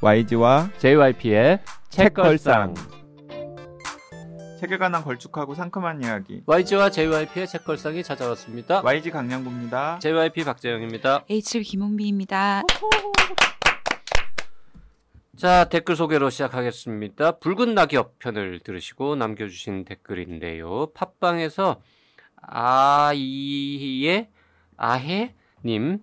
YG와 JYP의 책걸상. 책에 관한 걸쭉하고 상큼한 이야기. YG와 JYP의 책걸상이 찾아왔습니다. YG 강량구입니다. JYP 박재영입니다. H 김홍비입니다. 자, 댓글 소개로 시작하겠습니다. 붉은 낙엽 편을 들으시고 남겨주신 댓글인데요. 팟빵에서 아이의 아해님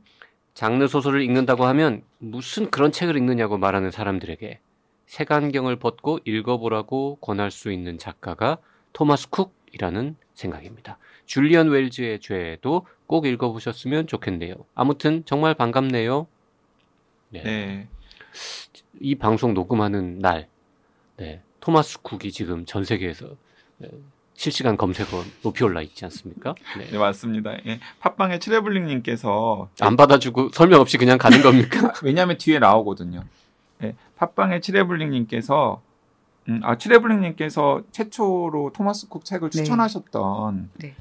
장르 소설을 읽는다고 하면 무슨 그런 책을 읽느냐고 말하는 사람들에게 색안경을 벗고 읽어보라고 권할 수 있는 작가가 토마스 쿡이라는 생각입니다. 줄리안 웰즈의 죄도 꼭 읽어보셨으면 좋겠네요. 아무튼 정말 반갑네요. 네. 네. 이 방송 녹음하는 날, 네, 토마스 쿡이 지금 전 세계에서 네, 실시간 검색어 높이 올라 있지 않습니까? 네. 네, 맞습니다. 예. 팟빵의 트래블링님께서 안 받아주고 설명 없이 그냥 가는 겁니까? 왜냐하면 뒤에 나오거든요. 예. 팟빵의 트래블링님께서 음, 아 트래블링님께서 최초로 토마스 쿡 책을 네. 추천하셨던 네.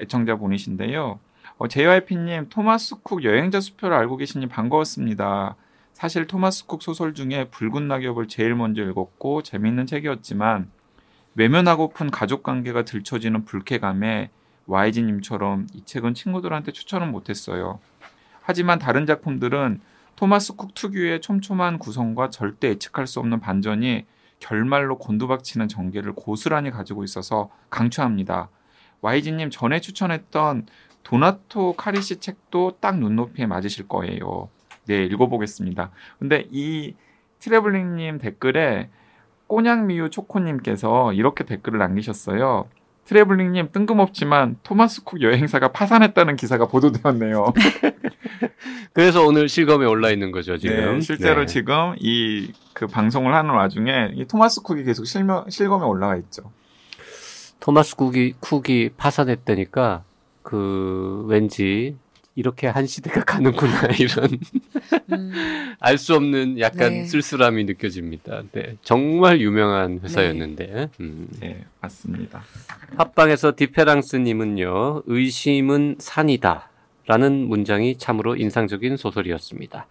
애청자 분이신데요. 어, JYP님 토마스 쿡 여행자 수표를 알고 계시니 반가웠습니다. 사실 토마스 쿡 소설 중에 붉은 낙엽을 제일 먼저 읽었고 재밌는 책이었지만 외면하고픈 가족 관계가 들춰지는 불쾌감에 YG님처럼 이 책은 친구들한테 추천은 못했어요. 하지만 다른 작품들은 토마스 쿡 특유의 촘촘한 구성과 절대 예측할 수 없는 반전이 결말로 곤두박치는 전개를 고스란히 가지고 있어서 강추합니다. YG님 전에 추천했던 도나토 카리시 책도 딱 눈높이에 맞으실 거예요. 네, 읽어보겠습니다. 근데 이 트래블링님 댓글에 꼬냥미유 초코님께서 이렇게 댓글을 남기셨어요. 트래블링님 뜬금없지만 토마스 쿡 여행사가 파산했다는 기사가 보도되었네요. 그래서 오늘 실검에 올라 있는 거죠 지금. 네, 실제로 네. 지금 이 그 방송을 하는 와중에 이 토마스 쿡이 계속 실명, 실검에 올라가 있죠. 토마스 쿡이 쿡이 파산했다니까 그 왠지 이렇게 한 시대가 가는구나 이런 음, 알수 없는 약간 네. 쓸쓸함이 느껴집니다. 네, 정말 유명한 회사였는데. 음. 네, 맞습니다. 팟빵에서 디페랑스님은요, 의심은 산이다. 라는 문장이 참으로 인상적인 소설이었습니다.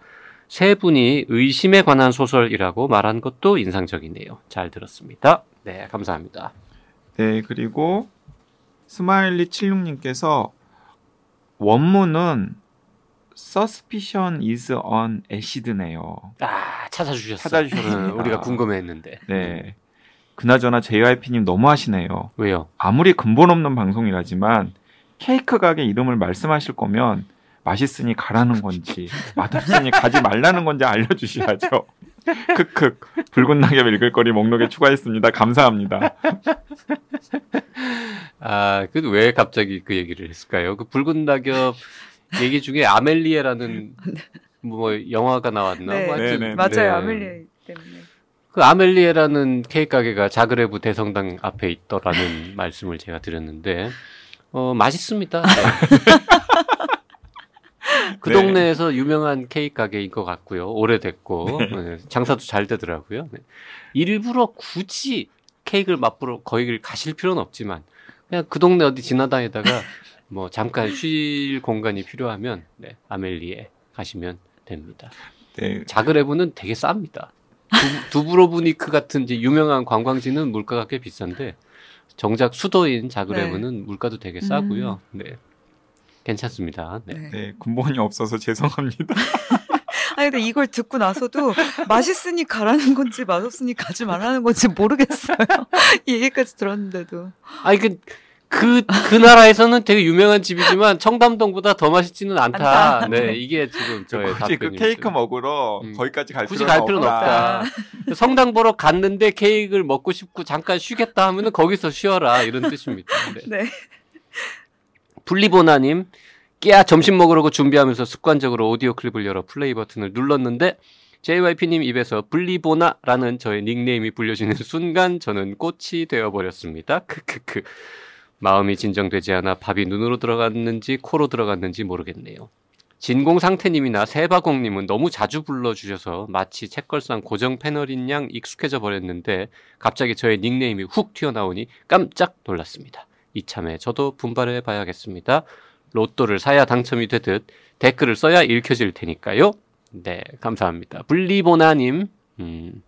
세 분이 의심에 관한 소설이라고 말한 것도 인상적이네요. 잘 들었습니다. 네, 감사합니다. 네, 그리고 스마일리 76님께서 원문은 suspicion is on acid네요. 아, 찾아주셨어요. 찾아주셨습니다. 음, 우리가 궁금해했는데. 네. 그나저나 JYP님 너무하시네요. 왜요? 아무리 근본 없는 방송이라지만 케이크 가게 이름을 말씀하실 거면 맛있으니 가라는 건지 맛없으니 가지 말라는 건지 알려주셔야죠. 크크 붉은 낙엽 읽을 거리 목록에 추가했습니다. 감사합니다. 아, 그 왜 갑자기 그 얘기를 했을까요? 그 붉은 낙엽 얘기 중에 아멜리에라는 뭐 영화가 나왔나? 네. 뭐 하여튼 네, 네, 맞아요. 네. 아멜리아 때문에. 그 아멜리에라는 케이크 가게가 자그레브 대성당 앞에 있더라는 말씀을 제가 드렸는데 어 맛있습니다. 네. 그 네. 동네에서 유명한 케이크 가게인 것 같고요. 오래됐고 네, 장사도 잘 되더라고요. 네. 일부러 굳이 케이크를 맛보러 거기를 가실 필요는 없지만 그냥 그 동네 어디 지나다니다가 뭐 잠깐 쉴 공간이 필요하면 네, 아멜리에 가시면 됩니다. 네, 자그레브는 되게 쌉니다. 두, 브로브니크 같은 이제 유명한 관광지는 물가가 꽤 비싼데 정작 수도인 자그레브는 물가도 되게 싸고요. 네. 괜찮습니다. 네. 네. 네, 근본이 없어서 죄송합니다. 아니 근데 이걸 듣고 나서도 맛있으니 가라는 건지 맛없으니 가지 말라는 건지 모르겠어요. 이 얘기까지 들었는데도. 아니 그, 그, 그 나라에서는 되게 유명한 집이지만 청담동보다 더 맛있지는 않다. 않다. 네, 이게 지금 저의 굳이 그. 케이크 먹으러 음. 거기까지 갈 굳이 필요는 갈 필요는 없다. 없다. 성당 보러 갔는데 케이크를 먹고 싶고 잠깐 쉬겠다 하면은 거기서 쉬어라 이런 뜻입니다. 네. 네. 분리보나님, 깨야 점심 먹으려고 준비하면서 습관적으로 오디오 클립을 열어 플레이 버튼을 눌렀는데 JYP님 입에서 분리보나라는 저의 닉네임이 불려지는 순간 저는 꽃이 되어버렸습니다. 크크크. 마음이 진정되지 않아 밥이 눈으로 들어갔는지 코로 들어갔는지 모르겠네요. 진공상태님이나 세바공님은 너무 자주 불러주셔서 마치 책걸상 고정 패널인 양 익숙해져 버렸는데 갑자기 저의 닉네임이 훅 튀어나오니 깜짝 놀랐습니다. 이참에 저도 분발해 봐야겠습니다. 로또를 사야 당첨이 되듯 댓글을 써야 읽혀질 테니까요. 네, 감사합니다. 블리보나님, 음.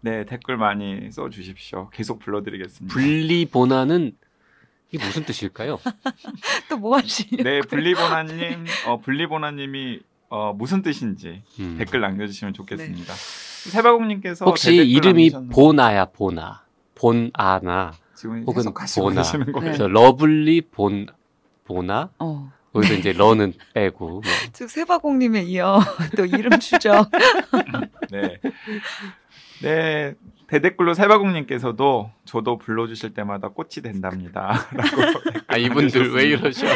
네, 댓글 많이 써 주십시오. 계속 불러 드리겠습니다. 분리보나는 이게 무슨 뜻일까요? 또 뭐 하시려? 네, 분리보나 님, 어 분리보나 님이 어 무슨 뜻인지 음. 댓글 남겨 주시면 좋겠습니다. 세바공 님께서 혹시 이름이 남기셨는데 보나야 보나 본아나 지금 혹은 보나. 계시는 거예요. 네. 그래서 러블리 본 보나 어. 거기서 이제 러는 빼고 뭐. 즉 세바공님에 이어 또 이름 추적. 네. 네. 대댓글로 세바공님께서도 저도 불러주실 때마다 꽃이 된답니다. 라고 아 이분들 왜 이러셔?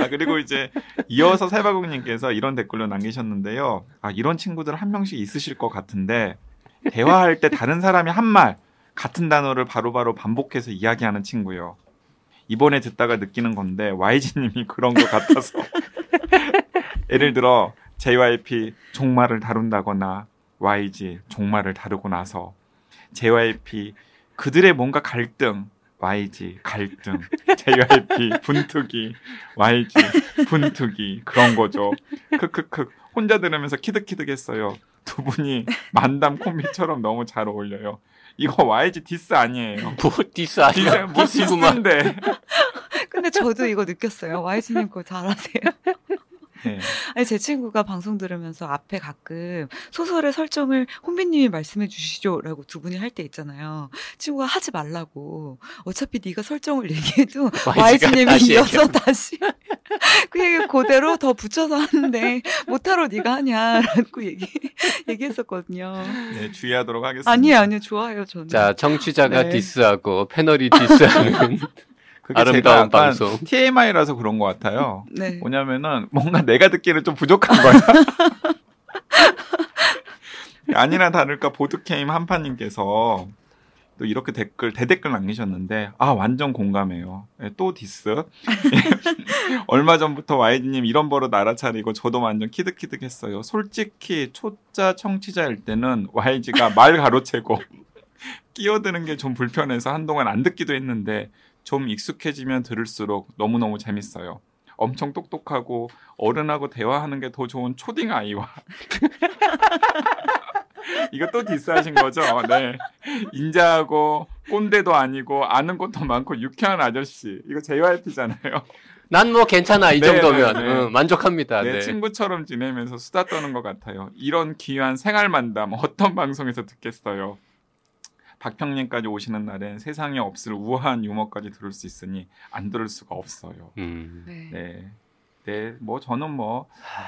아, 그리고 이제 이어서 세바공님께서 이런 댓글로 남기셨는데요. 아, 이런 친구들 한 명씩 있으실 것 같은데, 대화할 때 다른 사람이 한 말, 같은 단어를 바로 바로 반복해서 이야기하는 친구요. 이번에 듣다가 느끼는 건데, YG님이 그런 것 같아서. 예를 들어, JYP 종말을 다룬다거나, YG 종말을 다루고 나서, JYP 그들의 뭔가 갈등, YG 갈등, JYP 분투기, YG 분투기 그런 거죠. 크크크 혼자 들으면서 키득키득했어요. 두 분이 만담 콤비처럼 너무 잘 어울려요. 이거 YG 디스 아니에요. 뭐 디스 디스 아니야? 뭐 디스구만. 디스인데. 근데 저도 이거 느꼈어요. YG님 거 잘하세요. 네. 아니 제 친구가 방송 들으면서 앞에 가끔 소설의 설정을 혼비님이 말씀해 주시죠라고 두 분이 할 때 있잖아요. 친구가 하지 말라고. 어차피 네가 설정을 얘기해도 YG님이 다시 이어서 다시 그 얘기 그대로 더 붙여서 하는데 뭐하러 네가 하냐라고 얘기 얘기했었거든요. 네, 주의하도록 하겠습니다. 아니에요, 아니요, 좋아요 저는. 자 청취자가 네. 디스하고 패널이 디스하는 그게 아름다운 제가 약간 방송. TMI라서 그런 것 같아요. 네. 뭐냐면은 뭔가 내가 듣기에는 좀 부족한 거야. 아니나 다를까 보드게임 한파님께서 또 이렇게 댓글 대댓글 남기셨는데 아 완전 공감해요. 예, 또 디스. 얼마 전부터 YG님 이런 버릇 알아차리고 저도 완전 키득키득했어요. 솔직히 초짜 청취자일 때는 YG가 말 가로채고 끼어드는 게 좀 불편해서 한동안 안 듣기도 했는데 좀 익숙해지면 들을수록 너무너무 재밌어요. 엄청 똑똑하고 어른하고 대화하는 게 더 좋은 초딩 아이와 이거 또 디스하신 거죠? 네. 인자하고 꼰대도 아니고 아는 것도 많고 유쾌한 아저씨. 이거 JYP잖아요. 난 뭐 괜찮아 이 네, 정도면 네, 네. 응, 만족합니다. 네, 네. 친구처럼 지내면서 수다 떠는 것 같아요. 이런 귀한 생활 만담 어떤 방송에서 듣겠어요? 박평님까지 오시는 날엔 세상에 없을 우아한 유머까지 들을 수 있으니 안 들을 수가 없어요. 음. 네. 네. 네, 뭐 저는 뭐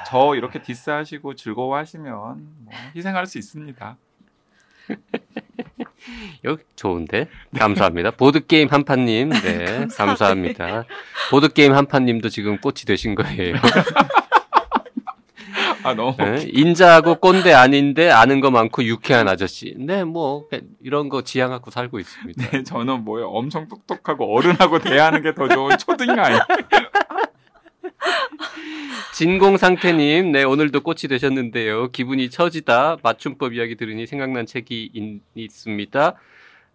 저 이렇게 디스하시고 즐거워하시면 뭐 희생할 수 있습니다. 여기 좋은데 감사합니다. 보드 게임 한판님, 네 감사합니다. 보드 게임 한판님도 지금 꽃이 되신 거예요. 아 너무 네, 인자하고 꼰대 아닌데 아는 거 많고 유쾌한 아저씨. 네, 뭐 이런 거 지향하고 살고 있습니다. 네, 저는 뭐요 엄청 똑똑하고 어른하고 대하는 게 더 좋은 초등 아이. 진공 상태님, 네 오늘도 꽃이 되셨는데요. 기분이 처지다 맞춤법 이야기 들으니 생각난 책이 있, 있습니다.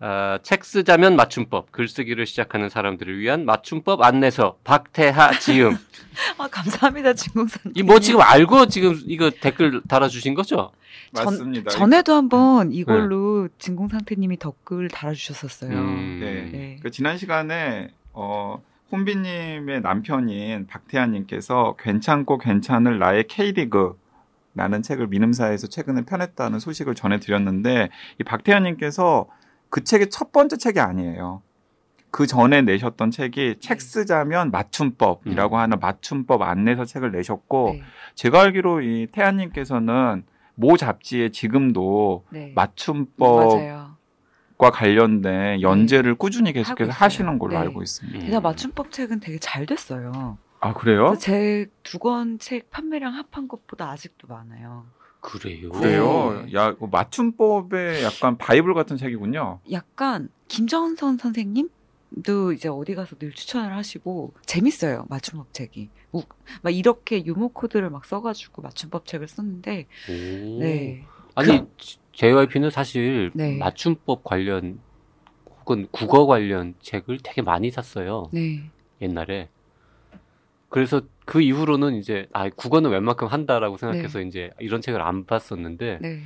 아, 책 쓰자면 맞춤법, 글쓰기를 시작하는 사람들을 위한 맞춤법 안내서 박태하 지음. 아 감사합니다, 진공선. 이뭐 지금 알고 지금 이거 댓글 달아주신 거죠? 맞습니다. 전에도 한번 이걸로 진공상태님이 댓글 달아주셨었어요. 음. 네. 네. 그 지난 시간에 어 혼비님의 남편인 박태환님께서 괜찮고 괜찮을 나의 K리그 라는 책을 민음사에서 최근에 펴냈다는 소식을 전해드렸는데 이 박태환님께서 그 책이 첫 번째 책이 아니에요. 그 전에 내셨던 책이 책 쓰자면 맞춤법이라고 음. 하는 맞춤법 안내서 책을 내셨고 네. 제가 알기로 이 태환님께서는 모 잡지에 지금도 네. 맞춤법 맞아요. 과 관련된 연재를 꾸준히 하고 계속해서. 하시는 걸로 네. 알고 있습니다. 음. 게다가 맞춤법 책은 되게 잘 됐어요. 아 그래요? 제 두 권 책 판매량 합한 것보다 아직도 많아요. 그래요. 그래요. 네. 야그 맞춤법의 약간 바이블 같은 책이군요. 약간 김정선 선생님 도 이제 어디 가서 늘 추천을 하시고 재밌어요 맞춤법 책이. 우- 막 이렇게 유머 코드를 막 써가지고 맞춤법 책을 썼는데 오. 네. 아니 JYP는 사실 네. 맞춤법 관련 혹은 국어 관련 책을 되게 많이 샀어요. 네. 옛날에. 그래서 그 이후로는 이제 아 국어는 웬만큼 한다라고 생각해서 이제 이런 책을 안 봤었는데 네.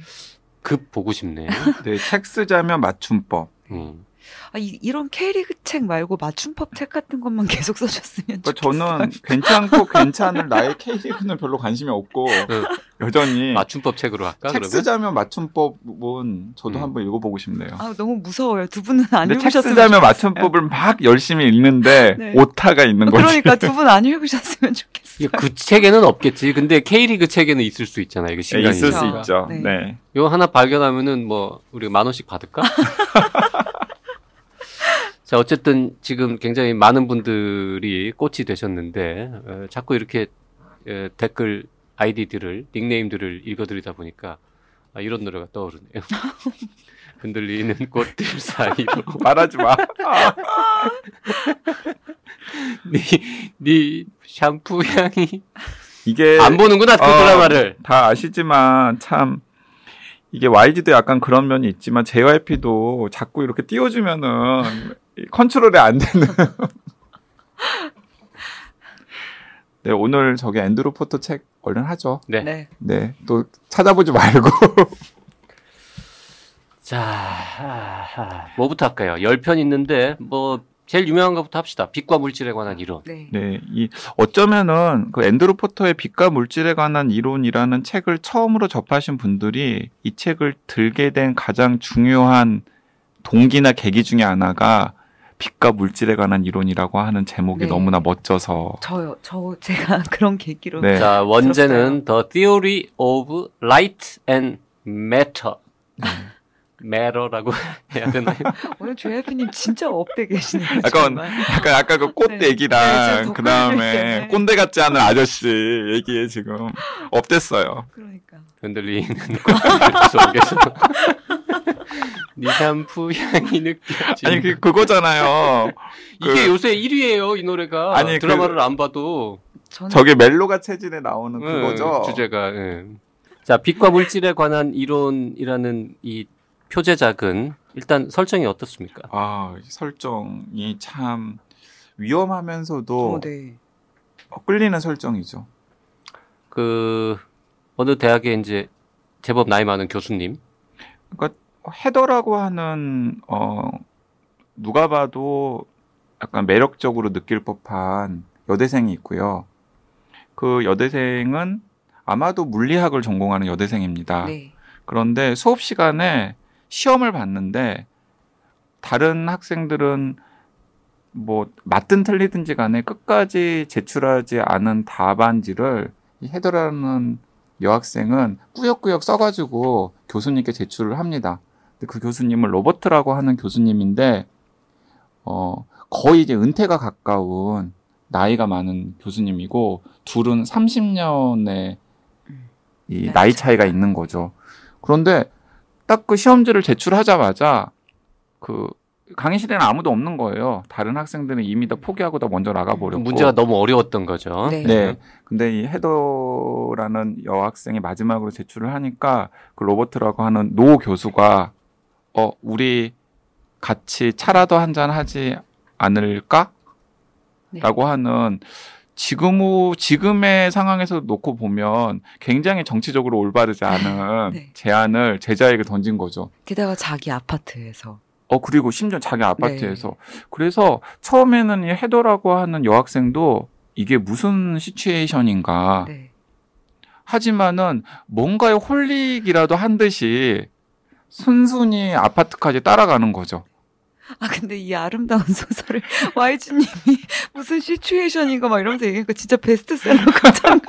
급 보고 싶네요. 네, 책 쓰자면 맞춤법. 음. 아, 이, 이런 K리그 책 말고 맞춤법 책 같은 것만 계속 써줬으면 그러니까 좋겠어요. 저는 괜찮고 괜찮을 나의 K리그는 별로 관심이 없고 응. 여전히 맞춤법 책으로 할까 책 그러면? 쓰자면 맞춤법은 저도 음. 한번 읽어보고 싶네요. 아, 너무 무서워요. 두 분은 안 근데 책 읽으셨으면 쓰자면 좋겠어요. 맞춤법을 막 열심히 읽는데 네. 오타가 있는 거지. 그러니까 두 분 안 읽으셨으면 좋겠어요. 그 책에는 없겠지. 근데 K리그 책에는 있을 수 있잖아요. 이거 네, 신간이 있을 수 있죠. 있죠. 네. 네. 이거 하나 발견하면은 뭐 우리가 만 원씩 받을까? 자 어쨌든 지금 굉장히 많은 분들이 꽃이 되셨는데 어, 자꾸 이렇게 에, 댓글 아이디들을 닉네임들을 읽어드리다 보니까 아, 이런 노래가 떠오르네요. 흔들리는 꽃들 사이로 말하지 마. 네, 네 샴푸 향이 이게 안 보는구나 그 어, 드라마를. 다 아시지만 참 이게 YG도 약간 그런 면이 있지만 JYP도 자꾸 이렇게 띄워주면은 이 컨트롤이 안 되는. 네 오늘 저기 앤드루 포터 책 얼른 하죠. 네. 네. 네 또 찾아보지 말고. 자, 아, 뭐부터 할까요? 10편 있는데, 뭐, 제일 유명한 것부터 합시다. 빛과 물질에 관한 이론. 네. 네, 이 어쩌면은 그 앤드루 포터의 빛과 물질에 관한 이론이라는 책을 처음으로 접하신 분들이 이 책을 들게 된 가장 중요한 동기나 계기 중에 하나가 빛과 물질에 관한 이론이라고 하는 제목이 네. 너무나 멋져서 저요. 저 제가 그런 계기로 네. 자, 원제는 The Theory of Light and Matter. Matter라고 해야 되나요? 오늘 조혜피님 진짜 up돼 계시네요. 약간. 약간 아까 그 꽃 네. 네, 얘기랑 지금 그 다음에. 꼰대 같지 않은 아저씨 얘기에 지금 up됐어요. 그러니까. 흔들리는 꽃들 속에서. 네 샴푸 향이 느껴지. 아니 그 그거잖아요. 이게 그- 요새 1위예요, 이 노래가. 아니, 그- 드라마를 안 봐도. 저는 저게 멜로가 체질에 나오는 예, 그거죠. 주제가. 예. 자, 빛과 물질에 관한 이론이라는 이 표제작은 일단 설정이 어떻습니까? 아, 이 설정이 참 위험하면서도 어, 네. 어, 끌리는 설정이죠. 그 어느 대학에 이제 제법 나이 많은 교수님. 헤더라고 하는 어 누가 봐도 약간 매력적으로 느낄 법한 여대생이 있고요. 그 여대생은 아마도 물리학을 전공하는 여대생입니다. 네. 그런데 수업 시간에 시험을 봤는데 다른 학생들은 뭐 맞든 틀리든지 간에 끝까지 제출하지 않은 답안지를 이 헤더라는 여학생은 꾸역꾸역 써가지고 교수님께 제출을 합니다. 그 교수님은 로버트라고 하는 교수님인데 어 거의 이제 은퇴가 가까운 나이가 많은 교수님이고 둘은 30년의 이 나이 나이 차이가 있는 거죠. 그런데 딱 그 시험지를 제출하자마자 그 강의실에는 아무도 없는 거예요. 다른 학생들은 이미 다 포기하고 다 먼저 나가버렸고. 문제가 너무 어려웠던 거죠. 네. 네. 근데 이 헤더라는 여학생이 마지막으로 제출을 하니까 그 로버트라고 하는 노 교수가 어 우리 같이 차라도 한 잔 하지 않을까? 네. 라고 하는 지금 후 지금의 상황에서 놓고 보면 굉장히 정치적으로 올바르지 않은 네. 제안을 제자에게 던진 거죠. 게다가 자기 아파트에서. 어 그리고 심지어 자기 아파트에서 그래서 처음에는 이 헤더라고 하는 여학생도 이게 무슨 시츄에이션인가 네. 하지만은 뭔가에 홀리기라도 한 듯이 순순히 아파트까지 따라가는 거죠. 아 근데 이 아름다운 소설을 YG님이 무슨 시츄에이션인가 막 이러면서 얘기하니까 진짜 베스트셀러 같은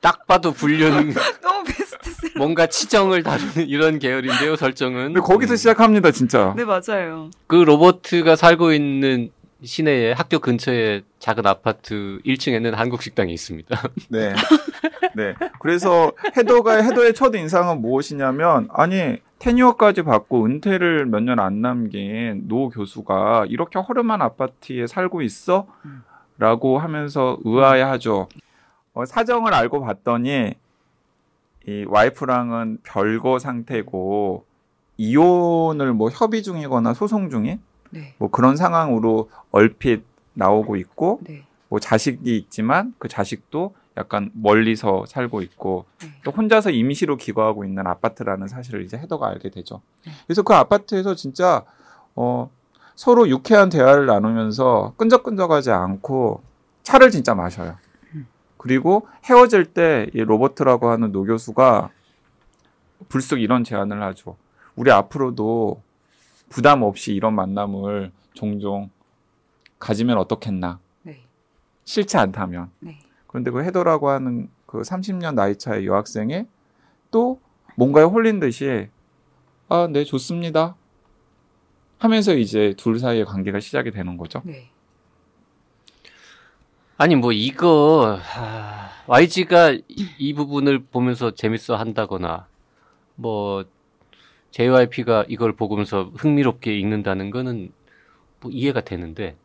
것딱 봐도 불륜 너무 베스트셀러. 뭔가 치정을 다루는 이런 계열인데요, 설정은. 근데 거기서 시작합니다, 진짜. 네 맞아요. 그 로버트가 살고 있는 시내의 학교 근처에 작은 아파트 1층에는 한국 식당이 있습니다. 네. 네. 그래서 헤더가 헤더의 첫 인상은 무엇이냐면 아니 테니어까지 받고 은퇴를 몇 년 안 남긴 노 교수가 이렇게 허름한 아파트에 살고 있어? 음. 라고 하면서 의아해하죠. 어, 사정을 알고 봤더니 이 와이프랑은 별거 상태고 이혼을 뭐 협의 중이거나 소송 중인 네. 뭐 그런 상황으로 얼핏 나오고 있고 네. 뭐 자식이 있지만 그 자식도 약간 멀리서 살고 있고 네. 또 혼자서 임시로 기거하고 있는 아파트라는 사실을 이제 헤더가 알게 되죠. 네. 그래서 그 아파트에서 진짜 어 서로 유쾌한 대화를 나누면서 끈적끈적하지 않고 차를 진짜 마셔요. 음. 그리고 헤어질 때 이 로버트라고 하는 노 교수가 불쑥 이런 제안을 하죠. 우리 앞으로도 부담 없이 이런 만남을 종종 가지면 어떻겠나. 네. 싫지 않다면. 네. 그런데 그 헤더라고 하는 그 30년 나이 차의 여학생이 또 뭔가에 홀린 듯이 아, 네, 좋습니다. 하면서 이제 둘 사이의 관계가 시작이 되는 거죠. 네. 아니 뭐 이거 하, YG가 이, 이 부분을 보면서 재밌어 한다거나 뭐 JYP가 이걸 보면서 흥미롭게 읽는다는 거는 뭐 이해가 되는데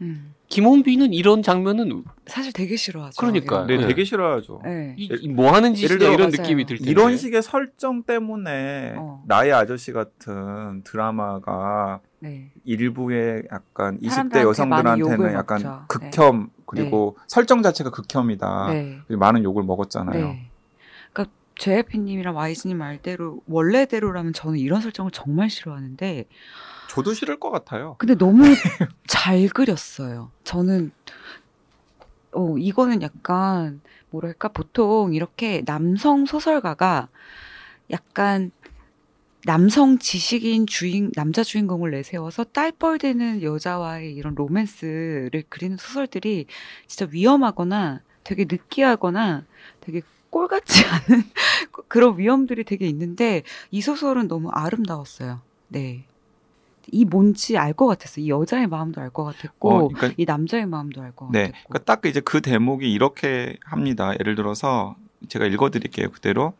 음. 김원빈은 이런 장면은 사실 되게 싫어하죠. 그러니까. 네, 거. 네. 되게 싫어하죠. 네. 이, 이 뭐 하는 들어 이런 맞아요. 느낌이 들 텐데 이런 식의 설정 때문에 어. 나의 아저씨 같은 드라마가 네. 일부의 약간 20대 사람들한테 많이 여성들한테는 약간 먹죠. 극혐 그리고 설정 자체가 극혐이다. 네. 그리고 많은 욕을 먹었잖아요. 네. 그러니까 JYP님이랑 YG님 말대로 원래대로라면 저는 이런 설정을 정말 싫어하는데 저도 싫을 것 같아요. 근데 너무 잘 그렸어요. 저는 어 이거는 약간 뭐랄까 보통 이렇게 남성 소설가가 약간 남성 지식인 주인 남자 주인공을 내세워서 딸뻘되는 여자와의 이런 로맨스를 그리는 소설들이 진짜 위험하거나 되게 느끼하거나 되게 꼴같지 않은 그런 위험들이 되게 있는데 이 소설은 너무 아름다웠어요. 네. 이 뭔지 알 것 같았어요. 이 여자의 마음도 알 것 같았고 어, 그러니까 이 남자의 마음도 알것 네, 같았고. 그러니까 딱 이제 그 대목이 이렇게 합니다. 예를 들어서 제가 읽어드릴게요. 그대로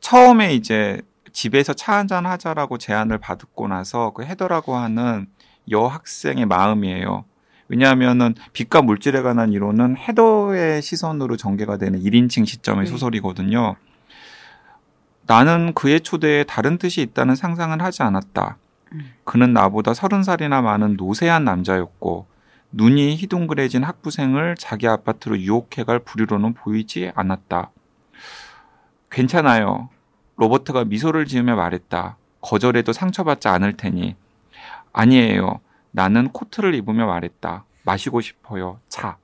처음에 이제 집에서 차 한잔 하자라고 제안을 받고 나서 그 헤더라고 하는 여학생의 마음이에요. 왜냐하면은 빛과 물질에 관한 이론은 헤더의 시선으로 전개가 되는 1인칭 시점의 네. 소설이거든요. 나는 그의 초대에 다른 뜻이 있다는 상상은 하지 않았다. 음. 그는 나보다 서른 살이나 많은 노세한 남자였고 눈이 희둥그레진 학부생을 자기 아파트로 유혹해갈 부류로는 보이지 않았다. 괜찮아요. 로버트가 미소를 지으며 말했다. 거절해도 상처받지 않을 테니. 아니에요. 나는 코트를 입으며 말했다. 마시고 싶어요. 차.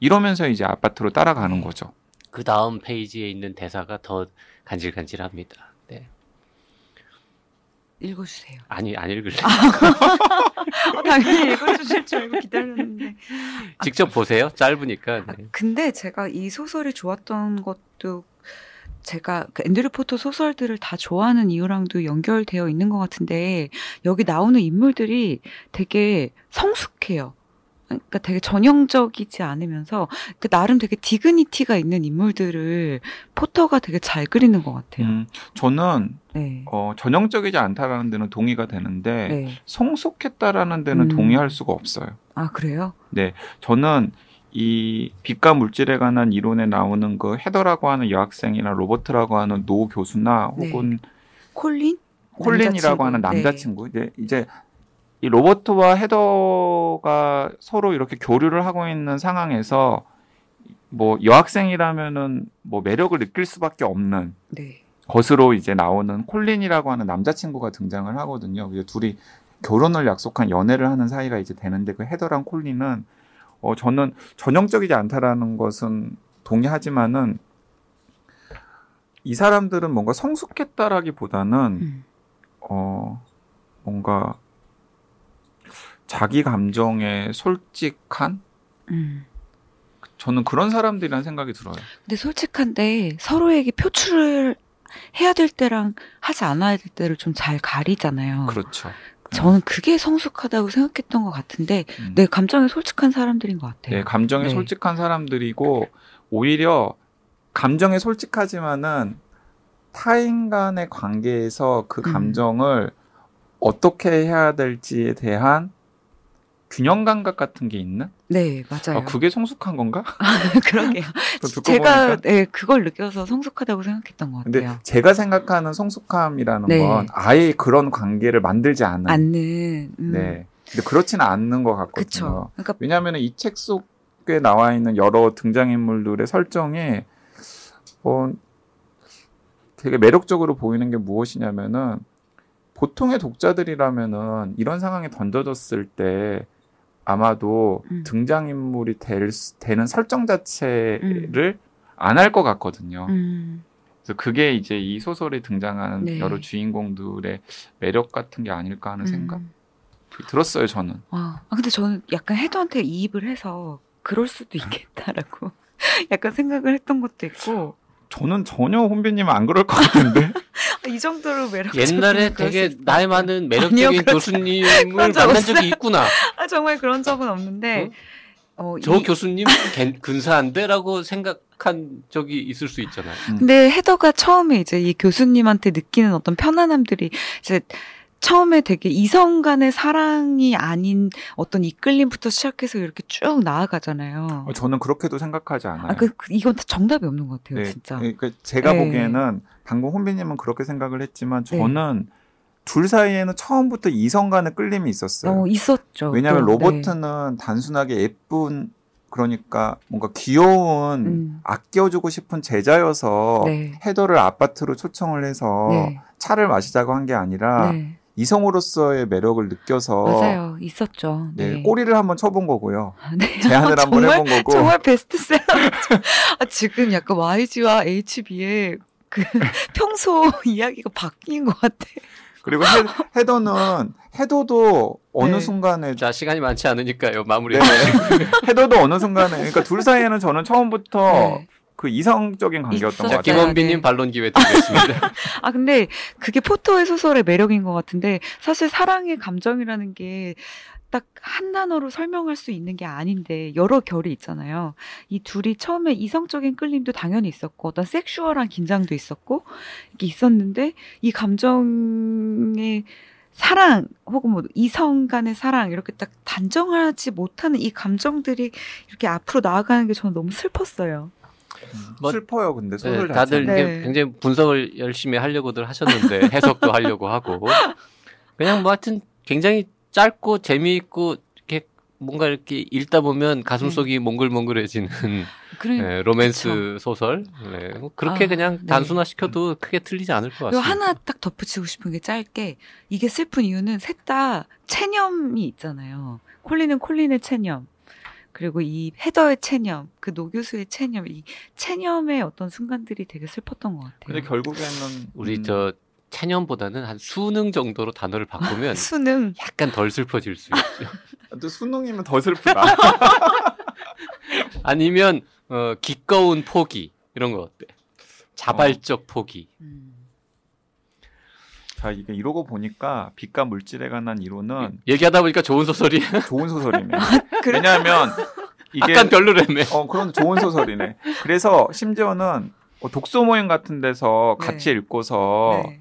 이러면서 이제 아파트로 따라가는 거죠. 그 다음 페이지에 있는 대사가 더 간질간질합니다. 네. 읽어주세요. 아니 안 읽을래. 어, 당연히 읽어주실 줄 알고 기다렸는데. 직접 보세요. 짧으니까. 아, 네. 근데 제가 이 소설이 좋았던 것도 제가 그 앤드류 포터 소설들을 다 좋아하는 이유랑도 연결되어 있는 것 같은데 여기 나오는 인물들이 되게 성숙해요. 그러니까 되게 전형적이지 않으면서 그 나름 되게 dignity가 있는 인물들을 포터가 되게 잘 그리는 것 같아요. 음, 저는 네. 어, 전형적이지 않다라는 데는 동의가 되는데 네. 성숙했다라는 데는 음. 동의할 수가 없어요. 아 그래요? 저는 이 빛과 물질에 관한 이론에 나오는 그 헤더라고 하는 여학생이나 로버트라고 하는 노 교수나 네. 혹은 콜린? 콜린이라고 남자친구. 하는 네. 남자친구 이제 이제 이 로버트와 헤더가 서로 이렇게 교류를 하고 있는 상황에서 뭐 여학생이라면은 뭐 매력을 느낄 수밖에 없는 네. 것으로 이제 나오는 콜린이라고 하는 남자친구가 등장을 하거든요. 그래서 둘이 결혼을 약속한 연애를 하는 사이가 이제 되는데 그 헤더랑 콜린은 어 저는 전형적이지 않다라는 것은 동의하지만은 이 사람들은 뭔가 성숙했다라기보다는 음. 어 뭔가 자기 감정에 솔직한 음. 저는 그런 사람들이라는 생각이 들어요. 근데 솔직한데 서로에게 표출을 해야 될 때랑 하지 않아야 될 때를 좀 잘 가리잖아요. 그렇죠. 저는 그게 성숙하다고 생각했던 것 같은데, 음. 내 감정에 솔직한 사람들인 것 같아요. 네, 감정에 네. 솔직한 사람들이고 오히려 감정에 솔직하지만은 타인 간의 관계에서 그 음. 감정을 어떻게 해야 될지에 대한 균형 감각 같은 게 있는? 네, 맞아요. 아, 그게 성숙한 건가? 그러게요. 또 듣고 제가. 네, 그걸 느껴서 성숙하다고 생각했던 것 근데 같아요. 제가 생각하는 성숙함이라는 네. 건 아예 그런 관계를 만들지 않는. 않는. 음. 네. 근데 그렇지는 않는 것 같거든요. 그쵸. 그러니까 왜냐하면 이 책 속에 나와 있는 여러 등장인물들의 설정에 어, 되게 매력적으로 보이는 게 무엇이냐면은 보통의 독자들이라면은 이런 상황에 던져졌을 때 아마도 음. 등장인물이 될, 수- 되는 설정 자체를 안할 것 같거든요. 음, 그래서 그게 이제 이 소설에 등장하는 네. 여러 주인공들의 매력 같은 게 아닐까 하는 생각 음. 들었어요 저는. 아, 아, 근데 저는 약간 헤드한테 이입을 해서 그럴 수도 있겠다라고 약간 생각을 했던 것도 있고 저는 전혀 혼비님은 안 그럴 것 같은데. 아, 이 정도로 매력 옛날에 되게 나이 많은 매력적인 아니요, 교수님을 만난 적이. 있구나. 아 정말 그런 적은 없는데 어, 저 이- 교수님 갠- 근사한데라고 생각한 적이 있을 수 있잖아요. 근데 헤더가 처음에 이제 이 교수님한테 느끼는 어떤 편안함들이 이제 처음에 되게 이성 간의 사랑이 아닌 어떤 이끌림부터 시작해서 이렇게 쭉 나아가잖아요. 어, 저는 그렇게도 생각하지 않아요. 아, 그, 그- 이건 다 정답이 없는 것 같아요, 네, 진짜. 그러니까 제가 네. 보기에는 방금 혼비님은 그렇게 생각을 했지만 네. 저는 둘 사이에는 처음부터 이성 간의 끌림이 있었어요. 어, 있었죠. 왜냐하면 또, 네. 로버트는 단순하게 예쁜 그러니까 뭔가 귀여운 음. 아껴주고 싶은 제자여서 네. 헤더를 아파트로 초청을 해서 네. 차를 마시자고 한 게 아니라 네. 이성으로서의 매력을 느껴서 맞아요. 있었죠. 네, 네. 꼬리를 한번 쳐본 거고요. 아, 네. 제안을 한번 정말, 해본 거고. 정말 베스트셀러. 아, 지금 약간 YG와 HB의 그 평소 이야기가 바뀐 것 같아. 그리고 헤, 더는 헤더도 어느 네. 순간에 자 시간이 많지 않으니까요. 마무리. 네. 헤더도 어느 순간에 그러니까 둘 사이에는 저는 처음부터 네. 그 이성적인 관계였던 것 같아요. 김원빈님 네. 반론 기회 드리겠습니다. 아, 근데 그게 포토의 소설의 매력인 것 같은데 사실 사랑의 감정이라는 게 딱한 단어로 설명할 수 있는 게 아닌데 여러 결이 있잖아요. 이 둘이 처음에 이성적인 끌림도 당연히 있었고 어떤 섹슈얼한 긴장도 있었고 이게 있었는데 이 감정의 사랑 혹은 뭐 이성 간의 사랑 이렇게 딱 단정하지 못하는 이 감정들이 이렇게 앞으로 나아가는 게 저는 너무 슬펐어요. 뭐- 슬퍼요, 근데 소설 네, 다들. 네. 굉장히 분석을 열심히 하려고들 하셨는데 해석도 하려고 하고 그냥 뭐 하여튼 굉장히 짧고 재미있고 이렇게 뭔가 이렇게 읽다 보면 가슴속이 몽글몽글해지는 그러니까 네, 로맨스 소설 네, 그렇게 아, 그냥 네. 단순화 시켜도 크게 틀리지 않을 것 같습니다. 하나 딱 덧붙이고 싶은 게 짧게 이게 슬픈 이유는 셋 다 체념이 있잖아요. 콜린은 콜린의 체념. 그리고 이 헤더의 체념, 그 노 교수의 체념, 이 체념의 어떤 순간들이 되게 슬펐던 것 같아요. 근데 결국에는 우리 음, 저 체념보다는 한 수능 정도로 단어를 바꾸면 수능 약간 덜 슬퍼질 수 있죠. 또 수능이면 더 슬프다. 아니면 어, 기꺼운 포기 이런 거 어때? 자발적 포기. 음. 자, 이게 이러고 보니까 빛과 물질에 관한 이론은 얘기하다 보니까 좋은 소설이 좋은 소설이네. 그래? 왜냐하면 이게 약간 별로라며. 어 그런 좋은 소설이네. 그래서 심지어는 어, 독서 모임 같은 데서 네. 같이 읽고서 네.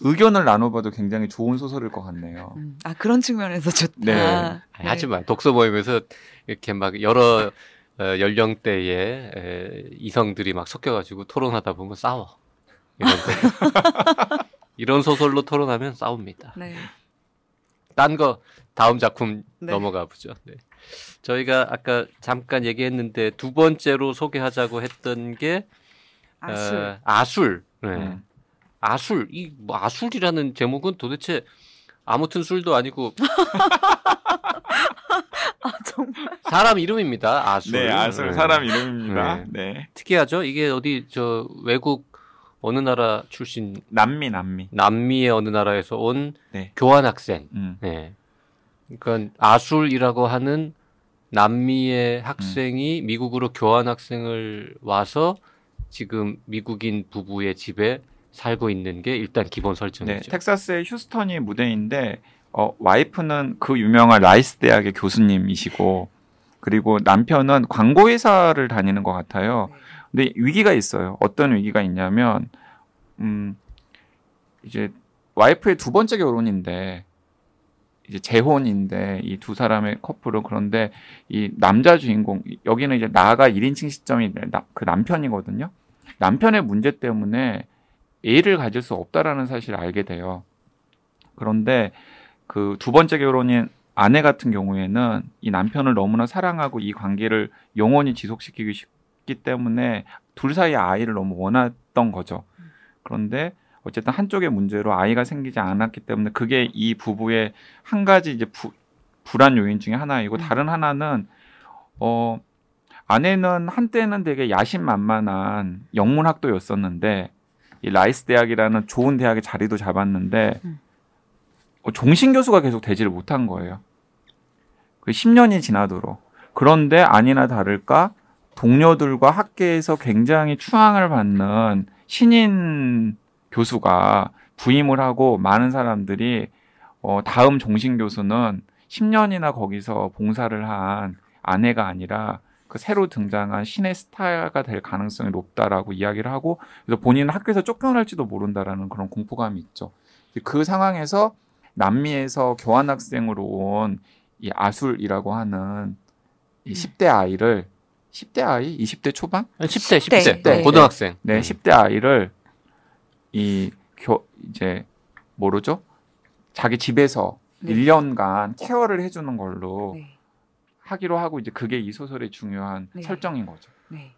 의견을 나눠봐도 굉장히 좋은 소설일 것 같네요. 음. 아 그런 측면에서 좋다. 네. 아니, 하지만 독서 모임에서 이렇게 막 여러 어, 연령대의 에, 이성들이 막 섞여가지고 토론하다 보면 싸워. 이런, 거. 이런 소설로 토론하면 싸웁니다. 네. 딴 거 다음 작품 네. 넘어가 보죠. 네. 저희가 아까 잠깐 얘기했는데 두 번째로 소개하자고 했던 게 아술. 어, 아술. 네. 음. 아술. 이 뭐 아술이라는 제목은 도대체 아무튼 술도 아니고 아 정말. 사람 이름입니다. 아술. 네, 아술 네. 사람 이름입니다. 네. 네. 특이하죠. 이게 어디 저 외국 어느 나라 출신 남미 남미. 남미의 어느 나라에서 온 네. 교환 학생. 음. 네. 그러니까 아술이라고 하는 남미의 학생이 미국으로 교환 학생을 와서 지금 미국인 부부의 집에 살고 있는 게 일단 기본 네, 설정이죠. 텍사스의 휴스턴이 무대인데 어, 와이프는 그 유명한 라이스 대학의 교수님이시고 그리고 남편은 광고회사를 다니는 것 같아요. 근데 위기가 있어요. 어떤 위기가 있냐면 음 이제 와이프의 두 번째 결혼인데 이제 재혼인데 이 두 사람의 커플은 그런데 이 남자 주인공 여기는 이제 나가 1인칭 시점이 나- 그 남편이거든요. 남편의 문제 때문에 애를 가질 수 없다라는 사실을 알게 돼요. 그런데 그 두 번째 결혼인 아내 같은 경우에는 이 남편을 너무나 사랑하고 이 관계를 영원히 지속시키기 싶기 때문에 둘 사이의 아이를 너무 원했던 거죠. 그런데 어쨌든 한쪽의 문제로 아이가 생기지 않았기 때문에 그게 이 부부의 한 가지 이제 부, 불안 요인 중에 하나이고 음. 다른 하나는 어 아내는 한때는 되게 야심만만한 영문학도였었는데 이 라이스 대학이라는 좋은 대학의 자리도 잡았는데 음. 어, 종신 교수가 계속 되지를 못한 거예요. 그 10년이 지나도록. 그런데 아니나 다를까 동료들과 학계에서 굉장히 추앙을 받는 신인 교수가 부임을 하고 많은 사람들이 어, 다음 종신 교수는 10년이나 거기서 봉사를 한 아내가 아니라 그 새로 등장한 신의 스타가 될 가능성이 높다라고 이야기를 하고 그래서 본인은 학교에서 쫓겨날지도 모른다라는 그런 공포감이 있죠. 그 상황에서 남미에서 교환학생으로 온 이 아술이라고 하는 이 음. 10대 아이를 10대 아이, 20대 초반? 10대, 10대. 10대. 네. 고등학생. 네, 음. 10대 아이를 이 교 이제 뭐로죠? 자기 집에서 네. 1년간 케어를 해 주는 걸로 네. 하기로 하고 이제 그게 이 소설의 중요한 네. 설정인 거죠. 네.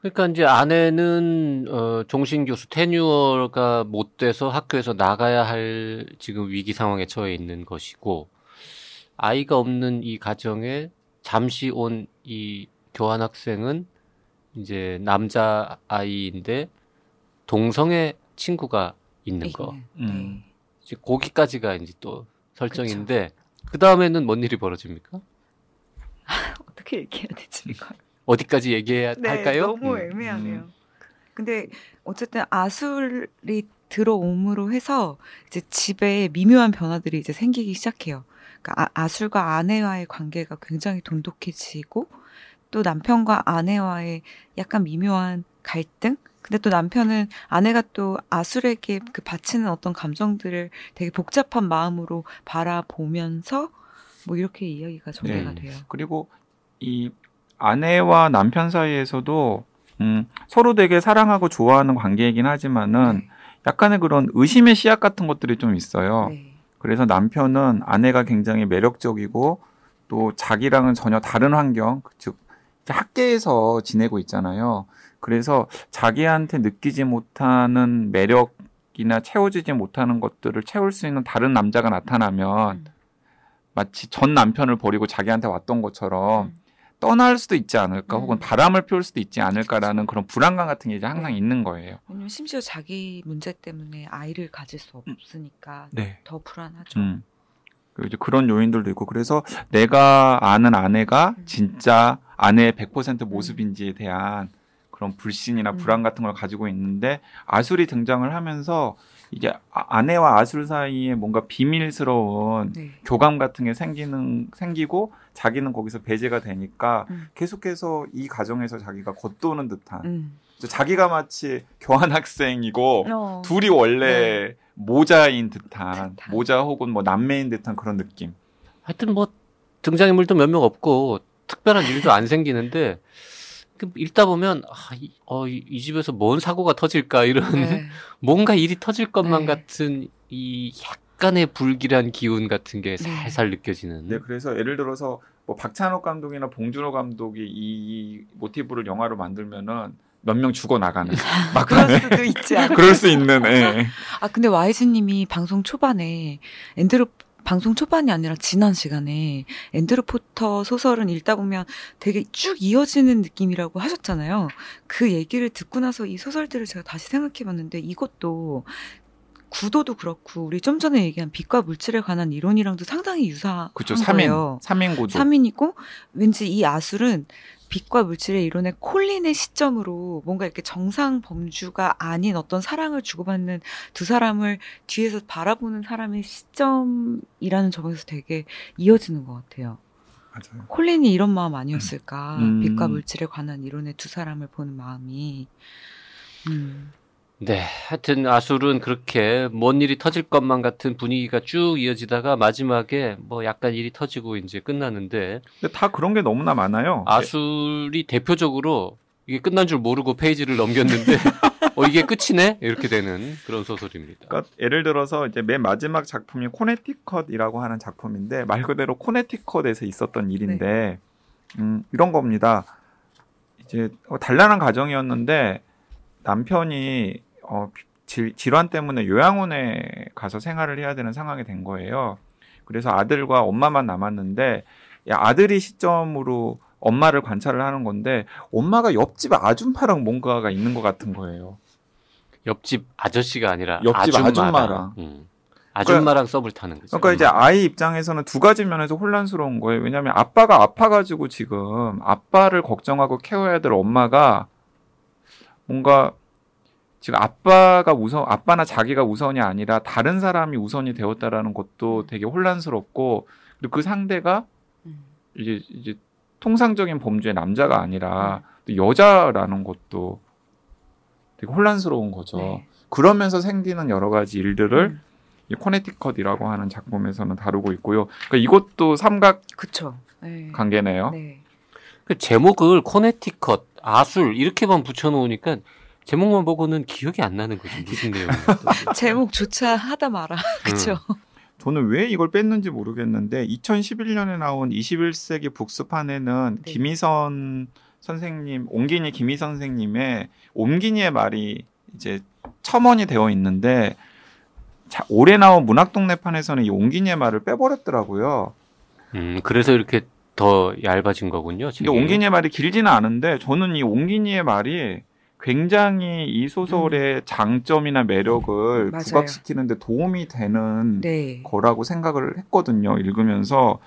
그러니까 이제 아내는 어, 종신 교수 테뉴어가 못 돼서 학교에서 나가야 할 지금 위기 상황에 처해 있는 것이고 아이가 없는 이 가정에 잠시 온 이 교환 학생은 이제 남자 아이인데 동성애 친구가 있는 거. 네. 음. 이제 거기까지가 이제 또 설정인데 그 다음에는 뭔 일이 벌어집니까? 어떻게 얘기해야 되지 이거? 어디까지 얘기해야 네, 할까요? 너무 음. 애매하네요. 음. 근데 어쨌든 아술이 들어옴으로 해서 이제 집에 미묘한 변화들이 이제 생기기 시작해요. 그러니까 아, 술과 아내와의 관계가 굉장히 돈독해지고 또 남편과 아내와의 약간 미묘한 갈등. 근데 또 남편은 아내가 또 아술에게 그 바치는 어떤 감정들을 되게 복잡한 마음으로 바라보면서 뭐 이렇게 이야기가 전개가 네. 돼요. 그리고 이 아내와 남편 사이에서도 음, 서로 되게 사랑하고 좋아하는 관계이긴 하지만은 네. 약간의 그런 의심의 씨앗 같은 것들이 좀 있어요. 네. 그래서 남편은 아내가 굉장히 매력적이고 또 자기랑은 전혀 다른 환경, 즉 학계에서 지내고 있잖아요. 그래서 자기한테 느끼지 못하는 매력이나 채워지지 못하는 것들을 채울 수 있는 다른 남자가 나타나면 음. 마치 전 남편을 버리고 자기한테 왔던 것처럼 음. 떠날 수도 있지 않을까, 음. 혹은 바람을 피울 수도 있지 않을까라는 그런 불안감 같은 게 이제 항상 네. 있는 거예요. 왜냐면 심지어 자기 문제 때문에 아이를 가질 수 없으니까 네. 더 불안하죠. 음. 그리고 이제 그런 요인들도 있고 그래서 내가 아는 아내가 음. 진짜 아내의 100% 모습인지에 대한 그런 불신이나 음. 불안 같은 걸 가지고 있는데 아술이 등장을 하면서 이게 아- 아내와 아술 사이에 뭔가 비밀스러운 네. 교감 같은 게 생기는 생기고 자기는 거기서 배제가 되니까 음. 계속해서 이 가정에서 자기가 겉도는 듯한 음. 자기가 마치 교환 학생이고 어. 둘이 원래 모자인 듯한. 모자 혹은 뭐 남매인 듯한 그런 느낌. 하여튼 뭐 등장인물도 몇 명 없고 특별한 일도 안 생기는데 그 읽다 보면 아, 이, 어, 이, 이 집에서 뭔 사고가 터질까 이런 네. 뭔가 일이 터질 것만 네. 같은 이 약간의 불길한 기운 같은 게 네. 살살 느껴지는. 네, 그래서 예를 들어서 뭐 박찬욱 감독이나 봉준호 감독이 이 모티브를 영화로 만들면은 몇 명 죽어 나가는 그럴 막판에 수도 있지 않아. 그럴 수 있는. 예. 아 근데 와이즈님이 방송 초반에 앤드루 방송 초반이 아니라 지난 시간에 앤드루 포터 소설은 읽다 보면 되게 쭉 이어지는 느낌이라고 하셨잖아요. 그 얘기를 듣고 나서 이 소설들을 제가 다시 생각해 봤는데 이것도 구도도 그렇고 우리 좀 전에 얘기한 빛과 물질에 관한 이론이랑도 상당히 유사한 그렇죠. 거예요. 3인 3인 구조. 3인이고 왠지 이 아술은 빛과 물질의 이론의 콜린의 시점으로 뭔가 이렇게 정상 범주가 아닌 어떤 사랑을 주고받는 두 사람을 뒤에서 바라보는 사람의 시점이라는 점에서 되게 이어지는 것 같아요. 맞아요. 콜린이 이런 마음 아니었을까? 음. 빛과 물질에 관한 이론의 두 사람을 보는 마음이. 음. 네, 하여튼 아술은 그렇게 뭔 일이 터질 것만 같은 분위기가 쭉 이어지다가 마지막에 뭐 약간 일이 터지고 이제 끝나는데 근데 다 그런 게 너무나 많아요. 아술이 대표적으로 이게 끝난 줄 모르고 페이지를 넘겼는데 어 이게 끝이네 이렇게 되는 그런 소설입니다. 그러니까 예를 들어서 이제 맨 마지막 작품이 코네티컷이라고 하는 작품인데 말 그대로 코네티컷에서 있었던 일인데 음, 이런 겁니다. 이제 어, 단란한 가정이었는데 남편이 어, 질, 질환 때문에 요양원에 가서 생활을 해야 되는 상황이 된 거예요. 그래서 아들과 엄마만 남았는데 야, 아들이 시점으로 엄마를 관찰을 하는 건데 엄마가 옆집 아줌마랑 뭔가가 있는 것 같은 거예요. 옆집 아저씨가 아니라 옆집 아줌마랑, 아줌마랑. 음. 아줌마랑 썸을 타는 거죠. 그러니까 이제 아이 입장에서는 두 가지 면에서 혼란스러운 거예요. 왜냐하면 아빠가 아파가지고 지금 아빠를 걱정하고 케어해야 될 엄마가 뭔가 지금 아빠가 우선 아빠나 자기가 우선이 아니라 다른 사람이 우선이 되었다라는 것도 되게 혼란스럽고 그리고 그 상대가 음. 이제 이제 통상적인 범죄의 남자가 아니라 또 여자라는 것도 되게 혼란스러운 거죠. 네. 그러면서 생기는 여러 가지 일들을 음. 이 코네티컷이라고 하는 작품에서는 다루고 있고요. 그러니까 이것도 삼각 그쵸. 네. 관계네요. 네. 그 제목을 코네티컷, 아술 이렇게만 붙여놓으니까 제목만 보고는 기억이 안 나는 거지 무슨 내용이야. 제목조차 하다 마라. 그쵸. 저는 왜 이걸 뺐는지 모르겠는데 2011년에 나온 21세기 북스판에는 네. 김희선 선생님, 옹기니 김희 선생님의 옹기니의 말이 이제 첨언이 되어 있는데 자, 올해 나온 문학동네판에서는 이 옹기니의 말을 빼버렸더라고요. 음, 그래서 이렇게 더 얇아진 거군요. 근데. 옹기니의 말이 길지는 않은데 저는 이 옹기니의 말이 굉장히 이 소설의 장점이나 매력을 음. 맞아요. 부각시키는데 도움이 되는 네. 거라고 생각을 했거든요. 읽으면서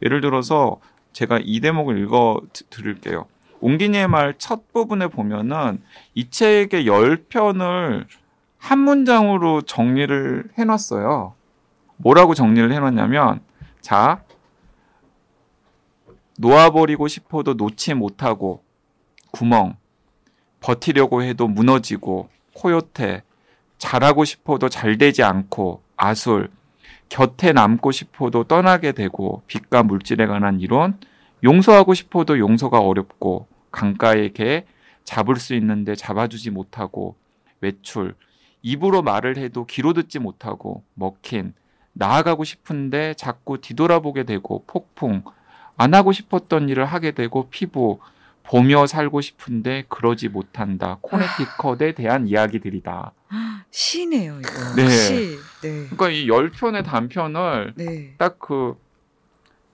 예를 들어서 제가 이 대목을 읽어 드- 드릴게요. 옹기니의 말 첫 부분에 보면은 이 책의 열 편을 한 문장으로 정리를 해놨어요. 뭐라고 정리를 해놨냐면 자 놓아버리고 싶어도 놓지 못하고 구멍 버티려고 해도 무너지고 코요테 잘하고 싶어도 잘 되지 않고 아술 곁에 남고 싶어도 떠나게 되고 빛과 물질에 관한 이론 용서하고 싶어도 용서가 어렵고 강가의 개 잡을 수 있는데 잡아주지 못하고 외출 입으로 말을 해도 귀로 듣지 못하고 먹힌 나아가고 싶은데 자꾸 뒤돌아보게 되고 폭풍 안 하고 싶었던 일을 하게 되고 피부 보며 살고 싶은데 그러지 못한다 코네티컷에 대한 이야기들이다. 시네요, 이거. 네. 시. 네. 그러니까 이 열 편의 단편을 네. 딱그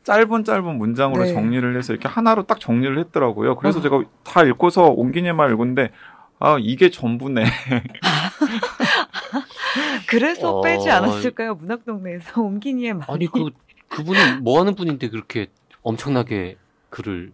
짧은 짧은 문장으로 네. 정리를 해서 이렇게 하나로 딱 정리를 했더라고요. 그래서 어. 제가 다 읽고서 옹기니만 읽었는데 아 이게 전부네. 그래서 어. 빼지 않았을까요? 문학동네에서 옹기니의 말. 아니 그 그분은 뭐 하는 분인데 그렇게 엄청나게 글을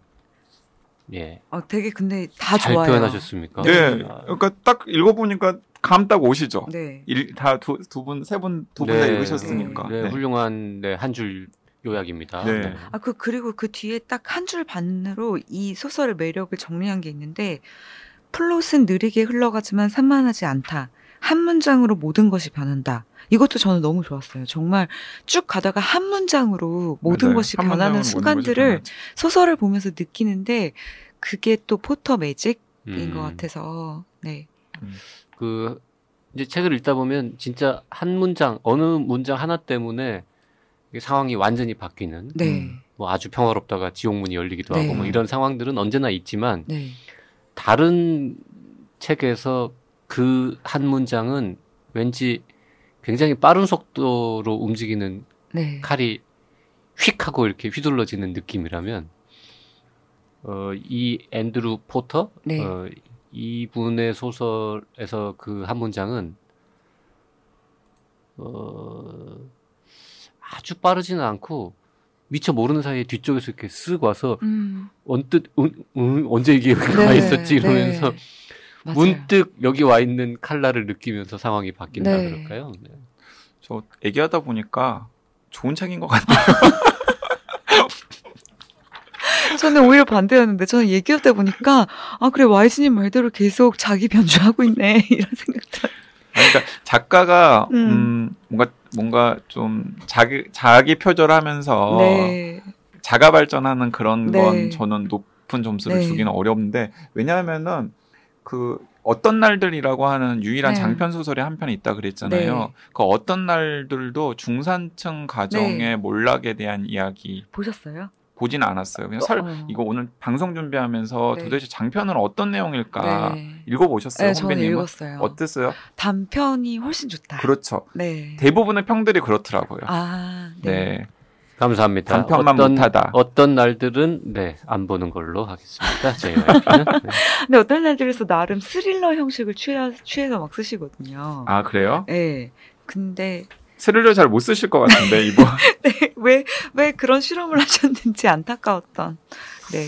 예. 어, 되게 근데 다 잘 좋아요. 표현하셨습니까? 네. 아, 그러니까 딱 읽어보니까 감 딱 오시죠. 네. 다두 분 세 분 두 분다 네. 읽으셨으니까. 네, 네. 훌륭한 네, 한 줄 요약입니다. 네. 아, 그, 그리고 그 뒤에 딱 한 줄 반으로 이 소설의 매력을 정리한 게 있는데, 플롯은 느리게 흘러가지만 산만하지 않다. 한 문장으로 모든 것이 변한다. 이것도 저는 너무 좋았어요. 정말 쭉 가다가 한 문장으로 모든 맞아요. 것이 한 변하는 순간들을. 소설을 보면서 느끼는데, 그게 또 포터 매직인 음, 것 같아서, 네. 그 이제 책을 읽다 보면 진짜 한 문장 어느 문장 하나 때문에 상황이 완전히 바뀌는 네. 음. 뭐 아주 평화롭다가 지옥문이 열리기도 네. 하고 뭐 이런 상황들은 언제나 있지만 네. 다른 책에서 그 한 문장은 왠지 굉장히 빠른 속도로 움직이는 네. 칼이 휙 하고 이렇게 휘둘러지는 느낌이라면 어, 이 앤드루 포터 네. 어, 이분의 소설에서 그 한 문장은 어, 아주 빠르지는 않고 미처 모르는 사이에 뒤쪽에서 이렇게 쓱 와서 음. 언뜻 음, 음, 언제 이게 와 네, 있었지 이러면서 네. 맞아요. 문득 여기 와 있는 칼날을 느끼면서 상황이 바뀐다 네. 그럴까요? 네. 저 얘기하다 보니까 좋은 책인 것 같아요. 저는 오히려 반대였는데 저는 얘기하다 보니까 아 그래 와이즈님 말대로 계속 자기 변주하고 있네 이런 생각도 아니, 그러니까 작가가 음. 음, 뭔가 뭔가 좀 자기 자기 표절하면서 네. 자가 발전하는 그런 네. 건 저는 높 높은 점수를 네. 주기는 어렵는데 왜냐하면은 그 어떤 날들이라고 하는 유일한 네. 장편 소설이 한 편이 있다 그랬잖아요. 네. 그 어떤 날들도 중산층 가정의 네. 몰락에 대한 이야기 보셨어요? 보진 않았어요. 그냥 설 어. 이거 오늘 방송 준비하면서 네. 도대체 장편은 어떤 내용일까 네. 읽어보셨어요, 네, 저는? 읽었어요. 어땠어요? 단편이 훨씬 좋다. 그렇죠. 네. 대부분의 평들이 그렇더라고요. 아, 네. 네. 감사합니다. 단편만 어떤, 못하다. 어떤 날들은 네, 안 보는 걸로 하겠습니다. JYP는. 네. 근데 어떤 날들에서 나름 스릴러 형식을 취해, 취해서 막 쓰시거든요. 아 그래요? 네. 근데 스릴러 잘 못 쓰실 것 같은데 이거. 네, 왜, 왜 그런 실험을 하셨는지 안타까웠던. 네.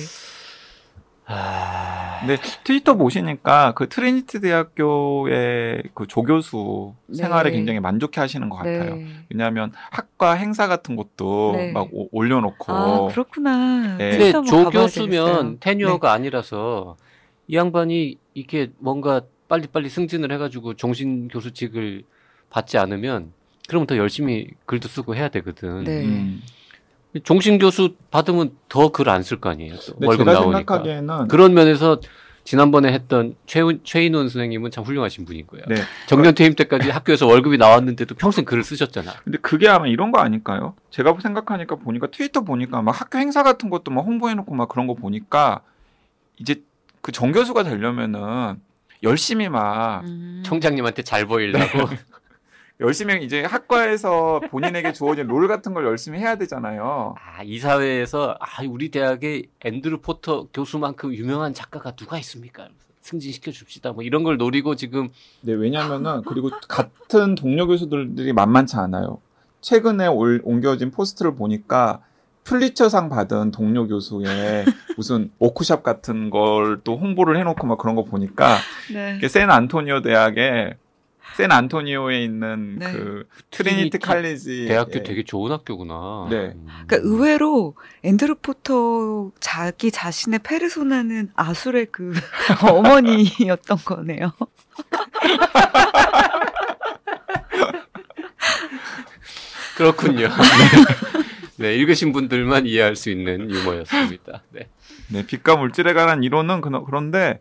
아, 근데 트위터 보시니까 그 트리니티 대학교의 그 조교수 네. 생활에 굉장히 만족해 하시는 것 같아요. 네. 왜냐하면 학과 행사 같은 것도 네. 막 오- 올려놓고 아, 그렇구나. 네. 근데 조교수면. 테뉴어가 아니라서 이 양반이 이게 뭔가 빨리빨리 승진을 해가지고 종신 교수직을 받지 않으면 그러면 더 열심히 글도 쓰고 해야 되거든. 네. 음. 종신 교수 받으면 더 글 안 쓸 거 아니에요. 월급 제가 나오니까. 생각하기에는 그런 면에서 지난번에 했던 최은, 최인원 선생님은 참 훌륭하신 분인 거예요. 네. 정년 퇴임 때까지 학교에서 월급이 나왔는데도 평생 글을 쓰셨잖아. 근데 그게 아마 이런 거 아닐까요? 제가 생각하니까 보니까 트위터 보니까 막 학교 행사 같은 것도 막 홍보해놓고 막 그런 거 보니까 이제 그 정교수가 되려면은 열심히 막 음. 총장님한테 잘 보이려고. 열심히 이제 학과에서 본인에게 주어진 롤 같은 걸 열심히 해야 되잖아요. 아, 이 사회에서 아, 우리 대학에 앤드루 포터 교수만큼 유명한 작가가 누가 있습니까? 승진시켜 줍시다. 뭐 이런 걸 노리고 지금 네, 왜냐면은 그리고 같은 동료 교수들이 만만치 않아요. 최근에 올, 옮겨진 포스트를 보니까 퓰리처상 받은 동료 교수의 무슨 워크샵 같은 걸 또 홍보를 해놓고 막 그런 거 보니까 네. 샌 안토니오 대학에 샌 안토니오에 있는 네. 그 트리니티 칼리지 대학교 예. 되게 좋은 학교구나. 네. 음. 그러니까 의외로 앤드루 포터 자기 자신의 페르소나는 아술의 그 어머니였던 거네요. 그렇군요. 네. 네, 읽으신 분들만 이해할 수 있는 유머였습니다. 네. 네, 빛과 물질에 관한 이론은 그- 그런데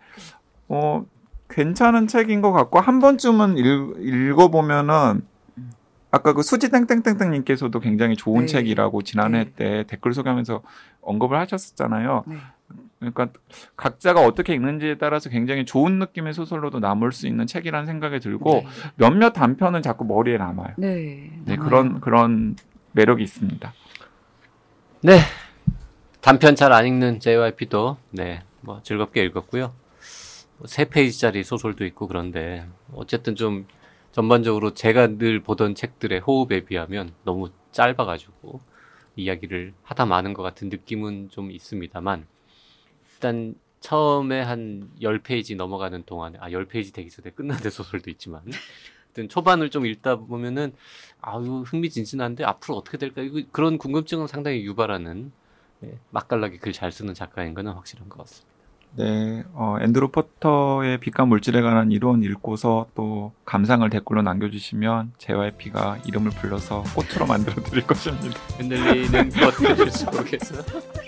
어 괜찮은 책인 것 같고 한 번쯤은 읽, 읽어보면은 아까 그 수지 땡땡땡땡님께서도 굉장히 좋은 네. 책이라고 지난해 네. 때 댓글 소개하면서 언급을 하셨었잖아요. 네. 그러니까 각자가 어떻게 읽는지에 따라서 굉장히 좋은 느낌의 소설로도 남을 수 있는 책이라는 생각이 들고 몇몇 단편은 자꾸 머리에 남아요. 네. 네, 남아요. 그런 그런 매력이 있습니다. 네. 단편 잘 안 읽는 JYP도 네, 뭐 즐겁게 읽었고요. 뭐세 페이지짜리 소설도 있고 그런데 어쨌든 좀 전반적으로 제가 늘 보던 책들의 호흡에 비하면 너무 짧아가지고 이야기를 하다 마는 것 같은 느낌은 좀 있습니다만 일단 처음에 한 10페이지 넘어가는 동안에 아 10페이지 되기 전에 끝나는 소설도 있지만 하여튼 초반을 좀 읽다 보면은 아유 흥미진진한데 앞으로 어떻게 될까 이거 그런 궁금증은 상당히 유발하는 네, 맛깔나게 글 잘 쓰는 작가인 거는 확실한 것 같습니다. 네, 어, 앤드루 포터의 빛과 물질에 관한 이론 읽고서 또 감상을 댓글로 남겨주시면 JYP가 이름을 불러서 꽃으로 만들어 드릴 것입니다. 흔들리는 꽃들 속에서